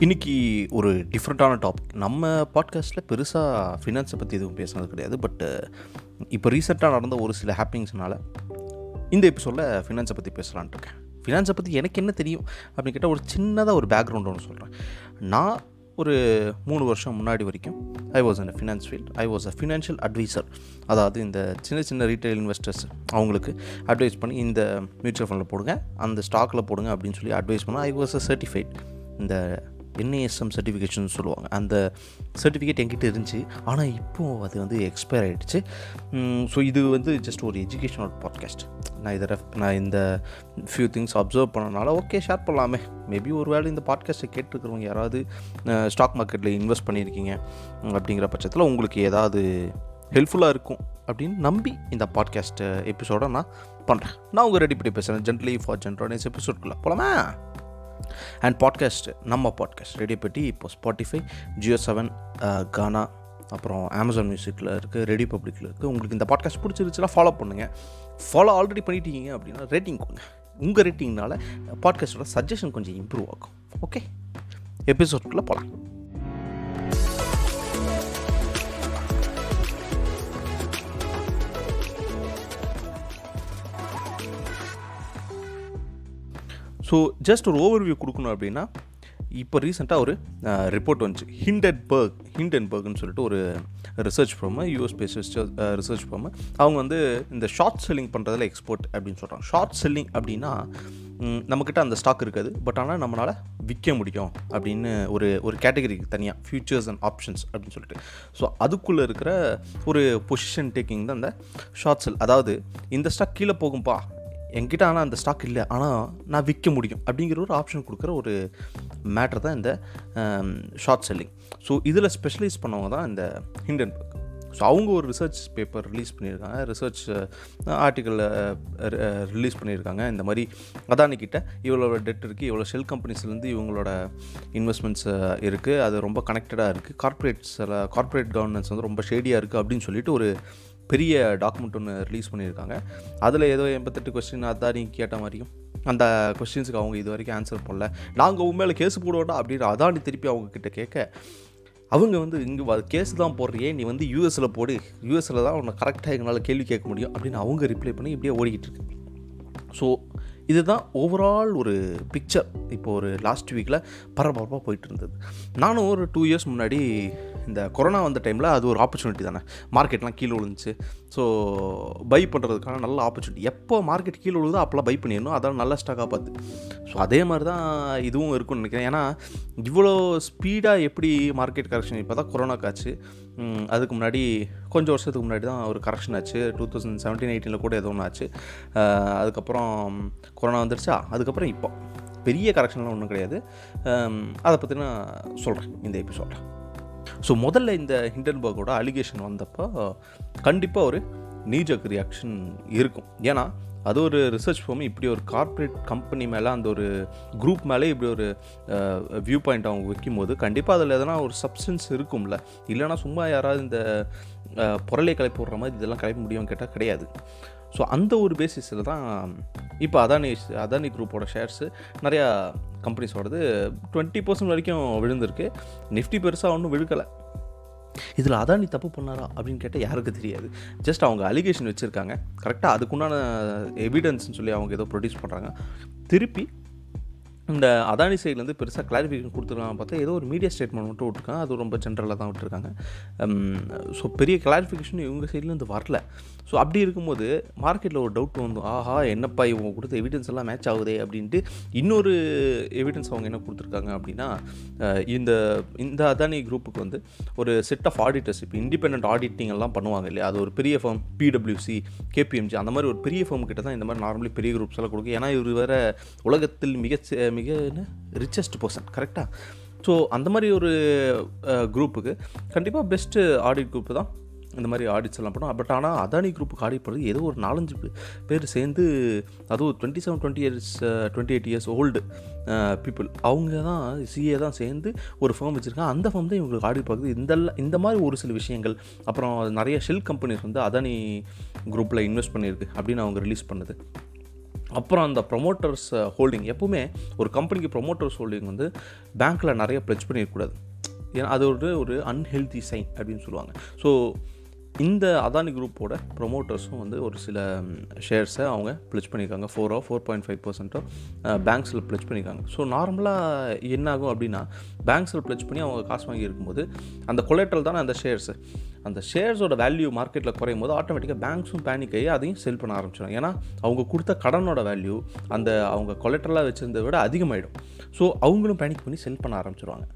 இன்னைக்கு ஒரு டிஃப்ரெண்ட்டான டாபிக் நம்ம பாட்காஸ்ட்டில் பெருசாக ஃபினான்ஸை பற்றி எதுவும் பேசுனது கிடையாது. பட் இப்போ ரீசெண்டாக நடந்த ஒரு சில ஹாப்பிங்ஸ்னால இந்த எபிசோடில் ஃபினான்ஸை பற்றி பேசலான்ட்டு இருக்கேன். ஃபினான்ஸை பற்றி எனக்கு என்ன தெரியும் அப்படின்னு கேட்டால் ஒரு சின்னதாக ஒரு பேக்ரவுண்ட் ஒன்று சொல்கிறேன் நான் ஒரு மூணு வருஷம் முன்னாடி வரைக்கும் I was in finance field I was a financial advisor அதாவது இந்த சின்ன சின்ன ரீட்டைல் இன்வெஸ்டர்ஸ் அவங்களுக்கு அட்வைஸ் பண்ணி இந்த மியூச்சுவல் ஃபண்டில் போடுங்க அந்த ஸ்டாக்கில் போடுங்க அப்படின்னு சொல்லி அட்வைஸ் பண்ண ஐ வாஸ் அ சர்டிஃபைட் இந்த என்ஏஎஸ்எம் சர்டிஃபிகேஷன் சொல்லுவாங்க. அந்த சர்டிஃபிகேட் என்கிட்ட இருந்துச்சு. ஆனால் இப்போது அது வந்து எக்ஸ்பயர் ஆகிடுச்சு ஸோ இது வந்து ஜஸ்ட் ஒரு எஜுகேஷனல் பாட்காஸ்ட் நான் இதை ரெஃப் நான் இந்த ஃபியூ திங்ஸ் அப்சர்வ் பண்ணனால ஓகே ஷேர் பண்ணலாமே. மேபி ஒரு வேளை இந்த பாட்காஸ்ட்டை கேட்டுருக்கிறவங்க யாராவது ஸ்டாக் மார்க்கெட்டில் இன்வெஸ்ட் பண்ணியிருக்கீங்க அப்படிங்கிற பட்சத்தில் உங்களுக்கு ஏதாவது ஹெல்ப்ஃபுல்லாக இருக்கும் அப்படின்னு நம்பி இந்த பாட்காஸ்ட் எபிசோடை நான் பண்ணுறேன் நான் உங்கள் ரெடி பண்ணி பேசுகிறேன் ஜென்ட்லி ஃபார் ஜென்ரல் எபிசோட்குள்ளே போலாமா? அண்ட் பாட்காஸ்ட் நம்ம பாட்காஸ்ட் ரேடியோ பெட்டி இப்போ ஸ்பாட்டிஃபை ஜியோ செவன் கானா அப்புறம் அமேசான் மியூசிக்கில் இருக்குது ரேடியோ பப்ளிக்கில் இருக்குது உங்களுக்கு இந்த பாட்காஸ்ட் பிடிச்சிருச்சுன்னா ஃபாலோ பண்ணுங்கள் ஃபாலோ ஆல்ரெடி பண்ணிட்டீங்க அப்படின்னா ரேட்டிங் கொடுங்க. உங்கள் ரேட்டிங்னால பாட்காஸ்ட்டோட சஜஷன் கொஞ்சம் இம்ப்ரூவ் ஆகும். ஓகே எபிசோட்குள்ளே போகலாம் ஸோ ஜஸ்ட் ஒரு ஓவர்வியூ கொடுக்கணும் அப்படின்னா இப்போ ரீசெண்டாக ஒரு ரிப்போர்ட் வந்துச்சு. ஹிண்டன்பர்க் ஹிண்டன்பர்க்னு சொல்லிட்டு ஒரு research firm US based research firm அவங்க வந்து இந்த ஷார்ட் செல்லிங் பண்ணுறதுல எக்ஸ்போர்ட் அப்படின்னு சொல்கிறாங்க ஷார்ட் செல்லிங் அப்படின்னா நம்மக்கிட்ட அந்த ஸ்டாக் இருக்காது. பட் ஆனால் நம்மளால் விற்க முடியும் அப்படின்னு ஒரு ஒரு கேட்டகரிக்கு தனியாக ஃபியூச்சர்ஸ் அண்ட் ஆப்ஷன்ஸ் அப்படின்னு சொல்லிட்டு. ஸோ அதுக்குள்ளே இருக்கிற ஒரு பொசிஷன் டேக்கிங் தான் அந்த ஷார்ட் செல் அதாவது இந்த ஸ்டாக் கீழே போகும்பா என்கிட்ட ஆனால் அந்த ஸ்டாக் இல்லை. ஆனால் நான் விற்க முடியும் அப்படிங்கிற ஒரு ஆப்ஷன் கொடுக்குற ஒரு மேட்ரு தான் இந்த ஷார்ட் செல்லிங் ஸோ இதில் ஸ்பெஷலைஸ் பண்ணவங்க தான் இந்த ஹிண்டன்பர்க் ஸோ அவங்க ஒரு ரிசர்ச் பேப்பர் ரிலீஸ் பண்ணியிருக்காங்க. ரிசர்ச் ஆர்டிக்கலில் ரிலீஸ் பண்ணியிருக்காங்க. இந்த மாதிரி அதானிக்கிட்ட இவ்வளோ டெட் இருக்குது இவ்வளோ ஷெல் கம்பெனிஸ்லேருந்து இவங்களோட இன்வெஸ்ட்மெண்ட்ஸ் இருக்குது அது ரொம்ப கனெக்டடாக இருக்குது கார்ப்பரேட்ஸில் கார்ப்பரேட் கவர்னன்ஸ் வந்து ரொம்ப ஷேடியாக இருக்குது அப்படின்னு சொல்லிட்டு ஒரு பெரிய டாக்குமெண்ட் ஒன்று ரிலீஸ் பண்ணியிருக்காங்க. அதில் ஏதோ எண்பத்தெட்டு கொஸ்டின் அதான் நீங்கள் கேட்ட மாதிரியும் அந்த கொஸ்டின்ஸுக்கு அவங்க இது வரைக்கும் ஆன்சர் பண்ணல நாங்கள் உண்மையில கேஸ் போடுவோட்டா அப்படின்னு அதானி திருப்பி அவங்கக்கிட்ட கேட்க அவங்க வந்து இங்கே கேஸ் தான் போடுறியே நீ வந்து யூஎஸில் போடு யூஎஸில் தான் உன்னை கரெக்டாக எங்களால் கேள்வி கேட்க முடியும் அப்படின்னு அவங்க ரிப்ளை பண்ணி இப்படியே ஓடிக்கிட்டு இருக்கு. ஸோ இதுதான் ஓவரால் ஒரு பிக்சர் இப்போ ஒரு லாஸ்ட் வீக்கில் பரபரப்பாக போயிட்டு இருந்தது. நானும் ஒரு டூ இயர்ஸ் முன்னாடி இந்த கொரோனா வந்த டைமில் அது ஒரு ஆப்பர்ச்சுனிட்டி தானே. மார்க்கெட்லாம் கீழே விழுந்துச்சு. ஸோ பை பண்ணுறதுக்கான நல்ல ஆப்பர்ச்சுனிட்டி எப்போ மார்க்கெட் கீழே விழுதோ அப்போலாம் பை பண்ணிடணும். அதான் நல்ல ஸ்டாக்காக பார்த்து. ஸோ அதே மாதிரி தான் இதுவும் இருக்கும்னு நினைக்கிறேன். ஏன்னா இவ்வளோ ஸ்பீடாக எப்படி மார்க்கெட் கரெக்ஷன் இப்போ தான் கொரோனா காச்சு அதுக்கு முன்னாடி கொஞ்சம் வருஷத்துக்கு முன்னாடி தான் ஒரு கரெக்ஷன் ஆச்சு. டூ தௌசண்ட் செவன்டீன் எயிட்டீனில் கூட ஏதோ ஒன்று ஆச்சு. அதுக்கப்புறம் கொரோனா வந்துருச்சா? அதுக்கப்புறம் இப்போ. பெரிய கரெக்ஷன்லாம் ஒன்றும் கிடையாது. அதை பற்றி நான் சொல்கிறேன் இந்த எபிசோடில் ஸோ முதல்ல இந்த ஹிண்டன்பர்கோட அலிகேஷன் வந்தப்போ கண்டிப்பாக ஒரு நீஜக் ரியாக்ஷன் இருக்கும். ஏன்னா அது ஒரு ரிசர்ச் ஃபார்ம் இப்படி ஒரு கார்ப்பரேட் கம்பெனி மேலே அந்த ஒரு குரூப் மேலே இப்படி ஒரு வியூ பாயிண்ட் அவங்க வைக்கும்போது கண்டிப்பாக அதில் எதனா ஒரு சப்ஸ்டன்ஸ் இருக்கும்ல. இல்லைனா சும்மா யாராவது இந்த பொருளை கலைப்பு விடுற மாதிரி இதெல்லாம் கலைப்ப முடியும்னு கேட்டால் கிடையாது. ஸோ அந்த ஒரு பேசிஸில் தான் இப்போ அதானி அதானி குரூப்போட ஷேர்ஸு நிறையா கம்பெனிஸோடது டுவெண்ட்டி பர்சன்ட் வரைக்கும் விழுந்திருக்கு. நிஃப்டி பெருசாக ஒன்றும் விழுக்கலை. இதில் அதானி தப்பு பண்ணாரா அப்படின்னு கேட்டால் யாருக்கு தெரியாது. ஜஸ்ட் அவங்க அலிகேஷன் வச்சுருக்காங்க. கரெக்டாக அதுக்குண்டான எவிடன்ஸ்னு சொல்லி அவங்க ஏதோ ப்ரொடியூஸ் பண்ணுறாங்க திருப்பி இந்த அதானி சைட்லேருந்து பெருசாக கிளாரிஃபிகேஷன் கொடுத்துருக்காங்க பார்த்தா ஏதோ ஒரு மீடியா ஸ்டேட்மெண்ட் மட்டும் விட்டுருக்காங்க. அது ரொம்ப ஜென்ரலாக தான் விட்டுருக்காங்க. ஸோ பெரிய கிளாரிஃபிகேஷன் இவங்க சைட்லேருந்து வரல. ஸோ அப்படி இருக்கும்போது மார்க்கெட்டில் ஒரு டவுட் வந்து ஆஹா என்னப்பா இவங்க கொடுத்த எவிடன்ஸ் எல்லாம் மேட்ச் ஆகுதே அப்படின்ட்டு இன்னொரு எவிடன்ஸ் அவங்க என்ன கொடுத்துருக்காங்க அப்படின்னா இந்த இந்த அதானி குரூப்புக்கு வந்து ஒரு செட் ஆஃப் ஆடிட்டர்ஸ் இப்போ இண்டிபெண்ட் ஆடிட்டிங் எல்லாம் பண்ணுவாங்க இல்லையா? அது ஒரு பெரிய ஃபார்ம் பிடபிள்யூசி கேபிஎம்ஜி அந்த மாதிரி ஒரு பெரிய ஃபார்ம் கிட்ட தான் இந்த மாதிரி நார்மலி பெரிய குரூப்ஸ் எல்லாம் கொடுக்கும். ஏன்னா இவர் வேறு உலகத்தில் மிக மிக ரிச்சஸ்ட் பர்சன் கரெக்டாக ஸோ அந்த மாதிரி ஒரு குரூப்புக்கு கண்டிப்பாக பெஸ்ட்டு ஆடிட் குரூப்பு தான் இந்த மாதிரி ஆடிட்ஸ் எல்லாம் பண்ணும் பட் ஆனால் அதானி குரூப்புக்கு ஆடிட் பண்ணுறது ஏதோ ஒரு நாலஞ்சு பேர் சேர்ந்து அதுவும் twenty seven twenty years twenty eight years old people அவங்க தான் சிஏ தான் சேர்ந்து ஒரு ஃபார்ம் வச்சுருக்காங்க. அந்த ஃபார்ம் தான் இவங்களுக்கு ஆடிட் பார்க்குது இந்த இந்த மாதிரி ஒரு சில விஷயங்கள் அப்புறம் நிறைய ஷெல் கம்பெனிஸ் வந்து அதானி குரூப்பில் இன்வெஸ்ட் பண்ணியிருக்கு அப்படின்னு அவங்க ரிலீஸ் பண்ணுது. அப்புறம் அந்த ப்ரொமோட்டர்ஸ் ஹோல்டிங் எப்பவுமே ஒரு கம்பெனிக்கு ப்ரொமோட்டர்ஸ் ஹோல்டிங் வந்து பேங்க்கில் நிறைய ப்ளெச் பண்ணிடக்கூடாது ஏன்னா அது ஒரு ஒரு அன்ஹெல்தி சைன் அப்படின்னு சொல்லுவாங்க. ஸோ இந்த அதானி குரூப்போட ப்ரொமோட்டர்ஸும் வந்து ஒரு சில ஷேர்ஸை அவங்க ப்ளெச் பண்ணியிருக்காங்க. ஃபோரோ ஃபோர் பாயிண்ட் ஃபைவ் பர்சென்ட்டோ பேங்க்ஸில் ப்ளெச் பண்ணியிருக்காங்க. ஸோ நார்மலாக என்ன ஆகும் அப்படின்னா பேங்க்ஸில் ப்ளெச் பண்ணி அவங்க காசு வாங்கி இருக்கும்போது அந்த கொலேட்ரல் தானே அந்த ஷேர்ஸு அந்த ஷேர்ஸோட வேல்யூ மார்க்கெட்டில் குறையும் போது ஆட்டோமேட்டிக்காக பேங்க்ஸும் பேனிக் ஆகி அதையும் செல் பண்ண ஆரம்பிச்சிடும். ஏன்னா அவங்க கொடுத்த கடனோட வேல்யூ அந்த அவங்க கொலெட்ரலாக வச்சுருந்ததை விட அதிகமாகிடும் ஸோ அவங்களும் பேனிக் பண்ணி செல் பண்ண ஆரம்பிச்சிருவாங்க.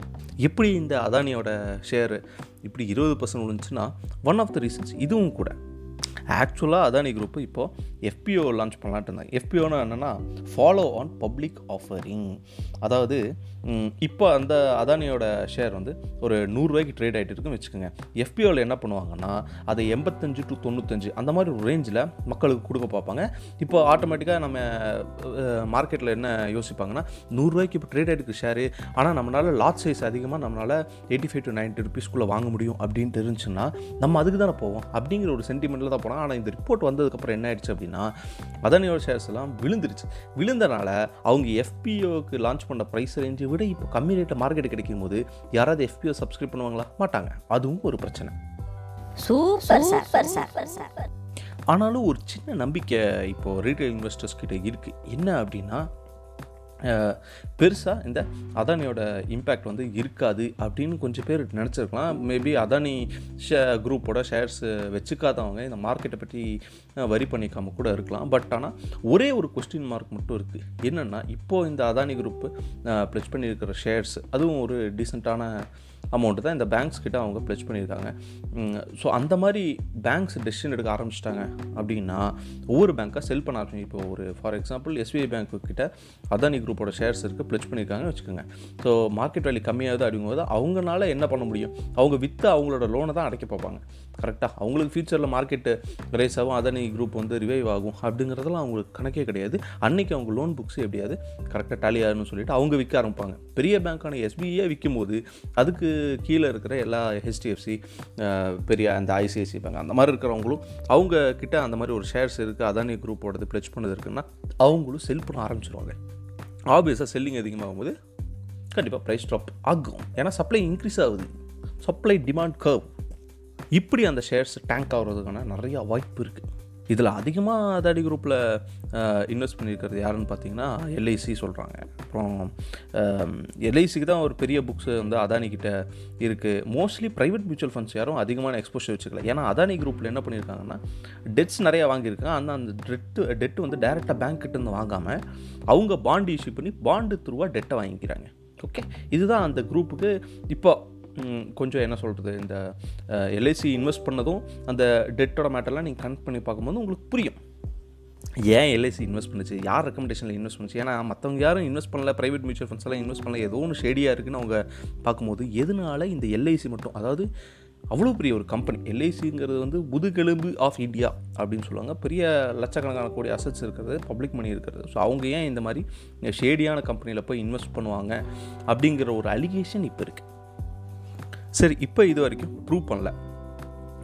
எப்படி இந்த அதானியோட ஷேரு இப்படி இருபது பர்சன்ட் விழுந்துச்சுன்னா ஒன் ஆஃப் த ரீசன்ஸ் இதுவும் கூட. ஆக்சுவலாக அதானி குரூப் இப்போது எஃபிஓ லான்ச் பண்ணலான்ட்டு இருந்தாங்க. எஃபிஓனா என்னென்னா ஃபாலோ ஆன் பப்ளிக் ஆஃபரிங் அதாவது இப்போ அந்த அதானியோட ஷேர் வந்து ஒரு நூறுரூவாய்க்கு ட்ரேட் ஆகிட்டு இருக்குன்னு வச்சுக்கோங்க. எஃபிஓவில் என்ன பண்ணுவாங்கன்னா அதை எண்பத்தஞ்சு டு தொண்ணூத்தஞ்சு அந்த மாதிரி ஒரு ரேஞ்சில் மக்களுக்கு கொடுக்க பார்ப்பாங்க. இப்போ ஆட்டோமேட்டிக்காக நம்ம மார்க்கெட்டில் என்ன யோசிப்பாங்கன்னா நூறுரூவாய்க்கு இப்போ ட்ரேட் ஆகிட்டு ஷேரு ஆனால் நம்மளால் லாட் சைஸ் அதிகமாக நம்மளால் எயிட்டி ஃபைவ் டு நைன்ட்டி ருபீஸ்க்குள்ளே வாங்க முடியும் அப்படின்ட்டு தெரிஞ்சுன்னா நம்ம அதுக்கு தானே போவோம். அப்படிங்கிற ஒரு சென்டிமெண்ட்டில் தான் போனோம் ஆனால் இந்த ரிப்போர்ட் வந்ததுக்கப்புறம் என்ன ஆயிடுச்சு அப்படின்னா அதானியோட ஷேர்ஸ் எல்லாம் விழுந்துருச்சு. விழுந்தனால அவங்க எஃபிஓக்கு லான்ச் பண்ண ப்ரைஸ் ரேஞ்சை விட இப்போ கம்மி ரேட்டில் மார்க்கெட் கிடைக்கும் போது யாராவது எஃபிஓ சப்ஸ்கிரைப் பண்ணுவாங்களா? மாட்டாங்க. அதுவும் ஒரு பிரச்சனை. சூப்பர் சூப்பர் சூப்பர் சூப்பர் ஆனாலும் ஒரு சின்ன நம்பிக்கை இப்போது ரீட்டைல் இன்வெஸ்டர்ஸ் கிட்ட இருக்குது என்ன அப்படின்னா பெருசாக இந்த அதானியோட இம்பேக்ட் வந்து இருக்காது அப்படின்னு கொஞ்சம் பேர் நினச்சிருக்கலாம். மேபி அதானி ஷே குரூப்போட ஷேர்ஸ் வச்சுக்காதவங்க இந்த மார்க்கெட்டை பற்றி வரி பண்ணிக்காம கூட இருக்கலாம். பட் ஆனால் ஒரே ஒரு கொஸ்டின் மார்க் மட்டும் இருக்குது என்னென்னா இப்போது இந்த அதானி குரூப்பு ப்ளஸ் பண்ணியிருக்கிற ஷேர்ஸ் அதுவும் ஒரு டீசெண்டான அமௌண்ட்டு தான் இந்த பேங்க்ஸ் கிட்ட அவங்க ப்ளச் பண்ணியிருக்காங்க. ஸோ அந்த மாதிரி பேங்க்ஸ் டெசிஷன் எடுக்க ஆரம்பிச்சிட்டாங்க அப்படின்னா ஒவ்வொரு பேங்க்காக செல் பண்ண ஆரம்பிச்சு இப்போ ஒரு ஃபார் எக்ஸாம்பிள் எஸ்பிஐ பேங்க் கிட்ட அதானி குரூப்போட ஷேர்ஸ் இருக்குது ப்ளச் பண்ணியிருக்காங்கன்னு வச்சுக்கோங்க. ஸோ மார்க்கெட் வேல்யூ கம்மியாகுது அப்படிங்கும்போது அவங்களால என்ன பண்ண முடியும்? அவங்க விற்று அவங்களோட லோனை தான் அடைக்க பார்ப்பாங்க. கரெக்டாக அவங்களுக்கு ஃபியூச்சரில் மார்க்கெட்டு ரைஸ் ஆகும் அதானி குரூப் வந்து ரிவைவ் ஆகும் அப்படிங்கிறதெல்லாம் அவங்களுக்கு கணக்கே கிடையாது. அன்றைக்கி அவங்க லோன் புக்ஸ் எப்படியாவது கரெக்டாக டேலி ஆகணும்னு சொல்லிட்டு அவங்க விற்க ஆரம்பிப்பாங்க. பெரிய பேங்க்கான எஸ்பிஐயே விற்கும் போது அதுக்கு கீழே இருக்கிற எல்லா ஹெச்டிஎஃப்சி பெரிய அந்த ஐசிஐசி பேங்க் அந்த மாதிரி இருக்கிறவங்களும் அவங்க கிட்ட அந்த மாதிரி ஒரு ஷேர்ஸ் இருக்குது அதானி குரூப்போடது ப்ளெச் பண்ணது இருக்குன்னா அவங்களும் செல் பண்ண ஆரம்பிச்சிருவாங்க. ஆப்வியஸாக செல்லிங் அதிகமாகும் போது கண்டிப்பாக ப்ரைஸ் ட்ராப் ஆகும். ஏன்னா சப்ளை இன்க்ரீஸ் ஆகுது. சப்ளை டிமாண்ட் கர்வ் இப்படி அந்த ஷேர்ஸ் டேங்க் ஆகிறதுக்கான நிறையா வாய்ப்பு இருக்குது இதில் அதிகமாக அதாடி குரூப்பில் இன்வெஸ்ட் பண்ணியிருக்கிறது யாருன்னு பார்த்தீங்கன்னா எல்ஐசி சொல்கிறாங்க. அப்புறம் எல்ஐசிக்கு தான் ஒரு பெரிய புக்ஸ் வந்து அதானிக்கிட்ட இருக்குது மோஸ்ட்லி ப்ரைவேட் மியூச்சுவல் ஃபண்ட்ஸ் யாரும் அதிகமான எக்ஸ்போஷர் வச்சுக்கல. ஏன்னா அதானி குரூப்பில் என்ன பண்ணியிருக்காங்கன்னா டெட்ஸ் நிறையா வாங்கியிருக்காங்க. அந்த அந்த டெட்டு டெட்டு வந்து டேரெக்டாக பேங்க்கிட்டேருந்து வாங்காமல் அவங்க பாண்டு இஷ்யூ பண்ணி பாண்டு த்ரூவாக டெட்டை வாங்கிக்கிறாங்க. ஓகே இதுதான் அந்த குரூப்புக்கு இப்போ கொஞ்சம் என்ன சொல்கிறது இந்த எல்ஐசி இன்வெஸ்ட் பண்ணதும் அந்த டெட்டோட மேட்டர்லாம் நீங்கள் கனெக்ட் பண்ணி பார்க்கும்போது உங்களுக்கு புரியும். ஏன் எல்ஐசி இன்வெஸ்ட் பண்ணுச்சு? யார் ரெக்கமெண்டேஷனில் இன்வெஸ்ட் பண்ணுச்சு? ஏன்னா மற்றவங்க யாரும் இன்வெஸ்ட் பண்ணல ப்ரைவேட் மியூச்சுவல் ஃபண்ட்ஸ் எல்லாம் இன்வெஸ்ட் பண்ணல ஏதோ ஒன்று ஷேடியாக இருக்குன்னு அவங்க பார்க்கும்போது எதனால இந்த எல்ஐசி மட்டும் அதாவது அவ்வளோ பெரிய ஒரு கம்பெனி எல்ஐசிங்கிறது வந்து முதுகெலும்பு ஆஃப் இந்தியா அப்படின்னு சொல்லுவாங்க. பெரிய லட்சக்கணக்கான கோடி அசட்ஸ் இருக்கிறது பப்ளிக் மணி இருக்கிறது. ஸோ அவங்க ஏன் இந்த மாதிரி ஷேடியான கம்பெனியில் போய் இன்வெஸ்ட் பண்ணுவாங்க அப்படிங்கிற ஒரு அலிகேஷன் இப்போ இருக்குது சரி இப்போ இது வரைக்கும் ப்ரூவ் பண்ணல.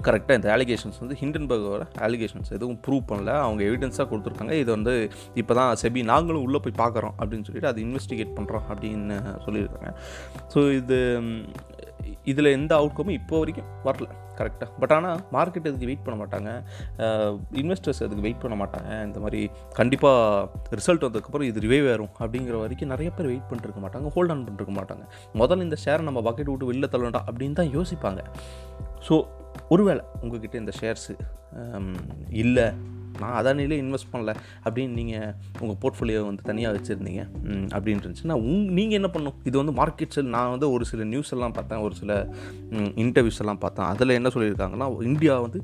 கரெக்டாக இந்த அலிகேஷன்ஸ் வந்து ஹிண்டன்பர்கோட அலிகேஷன்ஸ் எதுவும் ப்ரூவ் பண்ணல. அவங்க எவிடன்ஸாக கொடுத்துருக்காங்க. இது வந்து இப்போ தான் செபி நாங்களும் உள்ளே போய் பார்க்குறோம் அப்படின்னு சொல்லிட்டு அதை இன்வெஸ்டிகேட் பண்ணுறோம் அப்படின்னு சொல்லியிருக்காங்க. ஸோ இது இதில் எந்த அவுட்கமும் இப்போ வரைக்கும் வரல. கரெக்டாக பட் ஆனால் மார்க்கெட் அதுக்கு வெயிட் பண்ண மாட்டாங்க? இன்வெஸ்டர்ஸ் அதுக்கு வெயிட் பண்ண மாட்டாங்க? இந்த மாதிரி கண்டிப்பாக ரிசல்ட் வந்ததுக்கப்புறம் இது ரிவைவ் ஆகும் அப்படிங்கிற வரைக்கும் நிறைய பேர் வெயிட் பண்ணிருக்க மாட்டாங்க ஹோல்ட் ஆன் பண்ணிருக்க மாட்டாங்க. முதல்ல இந்த ஷேரை நம்ம பக்கெட் விட்டு வெளில தள்ளண்டா அப்படின்னு தான் யோசிப்பாங்க. ஸோ ஒருவேளை உங்ககிட்ட இந்த ஷேர்ஸு இல்லை நான் அதானிலே இன்வெஸ்ட் பண்ணல அப்படின்னு நீங்கள் உங்கள் போர்ட்ஃபோலியோ வந்து தனியாக வச்சுருந்தீங்க. அப்படின்னு இருந்துச்சுன்னா உங் நீங்கள் என்ன பண்ணணும்? இது வந்து மார்க்கெட்ஸில் நான் வந்து ஒரு சில நியூஸ் எல்லாம் பார்த்தேன் ஒரு சில இன்டர்வியூஸ் எல்லாம் பார்த்தேன். அதில் என்ன சொல்லியிருக்காங்கன்னா இந்தியா வந்து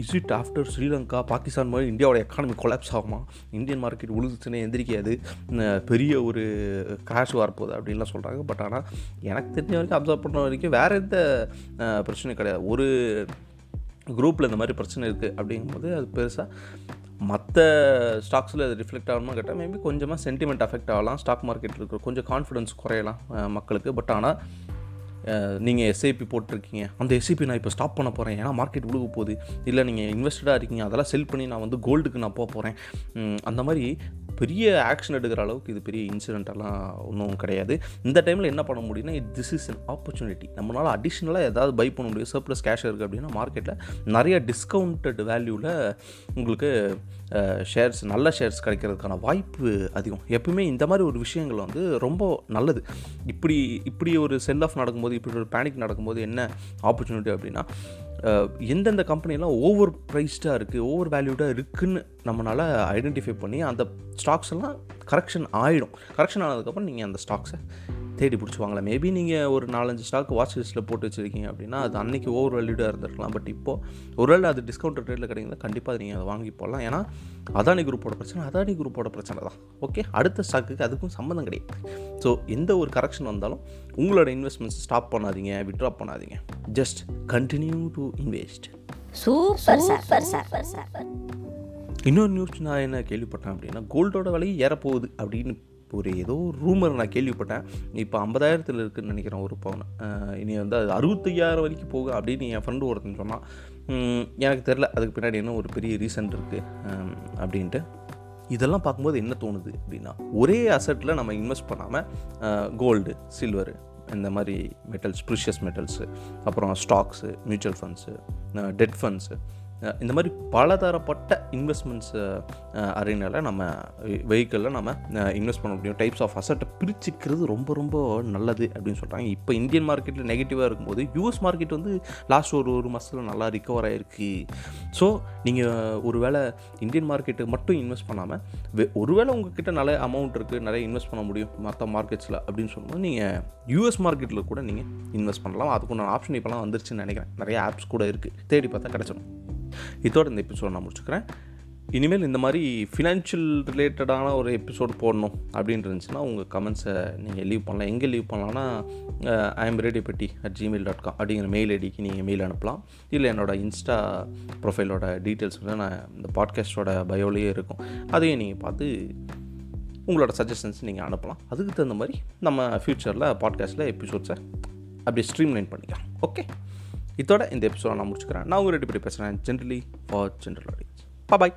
is it after Sri Lanka Pakistan மாதிரி இந்தியாவோட எக்கானமி கொலாப்ஸ் ஆகுமா? இந்தியன் மார்க்கெட் உழுதுச்சுன்னு எந்திரிக்காது. பெரிய ஒரு கிராஷ் வரப்போகுது அப்படின்லாம் சொல்கிறாங்க பட் ஆனால் எனக்கு தெரிஞ்ச வரைக்கும் அப்சர்வ் பண்ண வரைக்கும் வேறு எந்த பிரச்சனையும் கிடையாது. ஒரு குரூப்பில் இந்த மாதிரி பிரச்சனை இருக்குது அப்படிங்கும்போது அது பெருசாக மற்ற ஸ்டாக்ஸில் அது ரிஃப்ளெக்ட் ஆகணுமா கேட்டால் மேபி கொஞ்சமாக சென்டிமெண்ட் அஃபெக்ட் ஆகலாம். ஸ்டாக் மார்க்கெட்டில் இருக்கிற கொஞ்சம் கான்ஃபிடன்ஸ் குறையலாம் மக்களுக்கு. பட் ஆனால் நீங்கள் எஸ்ஐபி போட்டிருக்கீங்க. அந்த எஸ்ஐபி நான் இப்போ ஸ்டாப் பண்ண போகிறேன் ஏன்னா மார்க்கெட் விழுக போகுது. இல்லை நீங்கள் இன்வெஸ்டடாக இருக்கீங்க. அதெல்லாம் செல் பண்ணி நான் வந்து கோல்டுக்கு நான் போக போகிறேன் அந்த மாதிரி பெரிய ஆக்ஷன் எடுக்கிற அளவுக்கு இது பெரிய இன்சிடென்ட்டெல்லாம் ஒன்றும் கிடையாது. இந்த டைமில் என்ன பண்ண முடியும்னா திஸ் இஸ் அன் ஆப்பர்ச்சுனிட்டி நம்மளால் அடிஷ்னலாக ஏதாவது பை பண்ண முடியும். சர்ப்ளஸ் கேஷ் இருக்குது அப்படின்னா மார்க்கெட்டில் நிறைய டிஸ்கவுண்டட் வேல்யூவில் உங்களுக்கு ஷேர்ஸ் நல்ல ஷேர்ஸ் கிடைக்கிறதுக்கான வாய்ப்பு அதிகம். எப்பவுமே இந்த மாதிரி ஒரு விஷயங்கள் வந்து ரொம்ப நல்லது. இப்படி இப்படி ஒரு செல் ஆஃப் நடக்கும்போது இப்படி ஒரு பேனிக் நடக்கும்போது என்ன ஆப்பர்ச்சுனிட்டி அப்படின்னா எந்தெந்த கம்பெனிலாம் ஓவர் ப்ரைஸ்டாக இருக்குது ஓவர் வேல்யூடாக இருக்குன்னு நம்மளால் ஐடென்டிஃபை பண்ணி அந்த ஸ்டாக்ஸ் எல்லாம் கரெக்ஷன் ஆகிடும் கரெக்ஷன் ஆனதுக்கப்புறம் நீங்கள் அந்த ஸ்டாக்ஸை தேடி பிடிச்சி வாங்கலாம் மேபி நீங்கள் ஒரு நாலஞ்சு ஸ்டாக் வாட்ச் லிஸ்ட்டில் போட்டு வச்சுருக்கீங்க அப்படின்னா அது அன்னைக்கு ஓவர் வேல்யூடாக இருந்திருக்கலாம். பட் இப்போது ஒருவேளை அது டிஸ்கவுண்ட் ரேட்டில் கிடைக்குது கண்டிப்பாக நீங்கள் அதை வாங்கி போடலாம். ஏன்னா அதானி குரூப்போட பிரச்சனை அதானி குரூப்போட பிரச்சனை தான். ஓகே அடுத்த ஸ்டாக்குக்கு அதுக்கும் சம்மந்தம் கிடையாது. ஸோ எந்த ஒரு கரெக்ஷன் வந்தாலும் உங்களோட இன்வெஸ்ட்மெண்ட்ஸ் ஸ்டாப் பண்ணாதீங்க விட்ரா பண்ணாதீங்க. Just continue to invest super sir sir sir இன்னொரு நியூஸ் நான் என்ன கேள்விப்பட்டேன் அப்படின்னா கோல்டோட விலையும் ஏறப்போகுது அப்படின்னு ஒரு ஏதோ ரூமர் நான் கேள்விப்பட்டேன். இப்போ ஐம்பதாயிரத்தில் இருக்குதுன்னு நினைக்கிறேன் ஒரு பவுன். இனி வந்து அது அறுபத்தையாயிரம் வரைக்கும் போகும் அப்படின்னு என் ஃப்ரெண்டு ஒருத்தன் சொன்னான். எனக்கு தெரில அதுக்கு பின்னாடி என்ன ஒரு பெரிய ரீசன் இருக்குது அப்படின்ட்டு. இதெல்லாம் பார்க்கும்போது என்ன தோணுது அப்படின்னா ஒரே அசட்டில் நம்ம இன்வெஸ்ட் பண்ணாமல் கோல்டு சில்வரு இந்த மாதிரி மெட்டல்ஸ் ப்ரிஷியஸ் மெட்டல்ஸு அப்புறம் stocks mutual funds debt funds இந்த மாதிரி பலதரப்பட்ட இன்வெஸ்ட்மெண்ட்ஸ் அரேனால நம்ம வெஹிக்கிளில் நம்ம இன்வெஸ்ட் பண்ண முடியும். டைப்ஸ் ஆஃப் அசட்டை பிரிச்சுக்கிறது ரொம்ப ரொம்ப நல்லது அப்படின்னு சொல்கிறாங்க இப்போ இந்தியன் மார்க்கெட்டில் நெகட்டிவாக இருக்கும்போது யூஎஸ் மார்க்கெட் வந்து லாஸ்ட் ஒரு ஒரு மாதத்தில் நல்லா ரிக்கவர் ஆகிருக்கு ஸோ நீங்கள் ஒரு வேளை இந்தியன் மார்க்கெட்டுக்கு மட்டும் இன்வெஸ்ட் பண்ணாமல் ஒரு ஒருவேளை உங்ககிட்ட நல்ல அமௌண்ட் இருக்குது நிறைய இன்வெஸ்ட் பண்ண முடியும் மற்ற மார்க்கெட்ஸில் அப்படின்னு சொல்லும்போது நீங்கள் யூஎஸ் மார்க்கெட்டில் கூட நீங்கள் இன்வெஸ்ட் பண்ணலாம். அதுக்குண்டான ஆப்ஷன் இப்போலாம் வந்துருச்சுன்னு நினைக்கிறேன். நிறைய ஆப்ஸ் கூட இருக்குது தேடி பார்த்தா கிடச்சிடும் இதோட இந்த எபிசோட் நான் முடிச்சுக்கிறேன். இனிமேல் இந்த மாதிரி ஃபினான்ஷியல் ரிலேட்டடான ஒரு எபிசோட் போடணும் அப்படின்னு இருந்துச்சுன்னா உங்கள் கமெண்ட்ஸை நீங்கள் லீவ் பண்ணலாம். எங்கே லீவ் பண்ணலாம்னா ஐஎம் ரெடி பெட்டி அட் ஜிமெயில் டாட் காம் அப்படிங்கிற மெயில் ஐடிக்கு நீங்கள் மெயில் அனுப்பலாம். இல்லை என்னோட இன்ஸ்டா ப்ரொஃபைலோட டீட்டெயில்ஸ் வந்து நான் இந்த பாட்காஸ்ட்டோட பயோலேயே இருக்கும். அதையும் நீங்கள் பார்த்து உங்களோட சஜஷன்ஸ் நீங்கள் அனுப்பலாம். அதுக்கு தகுந்த மாதிரி நம்ம ஃப்யூச்சரில் பாட்காஸ்ட்டில் எபிசோட்ஸை அப்படியே ஸ்ட்ரீம் லைன் பண்ணிக்கலாம். ஓகே இதோட இந்த எபிசோட நான் முடிச்சுக்கிறேன். நான் உங்கள் ரெண்டு பேர் பேசுகிறேன் generally for general audience bye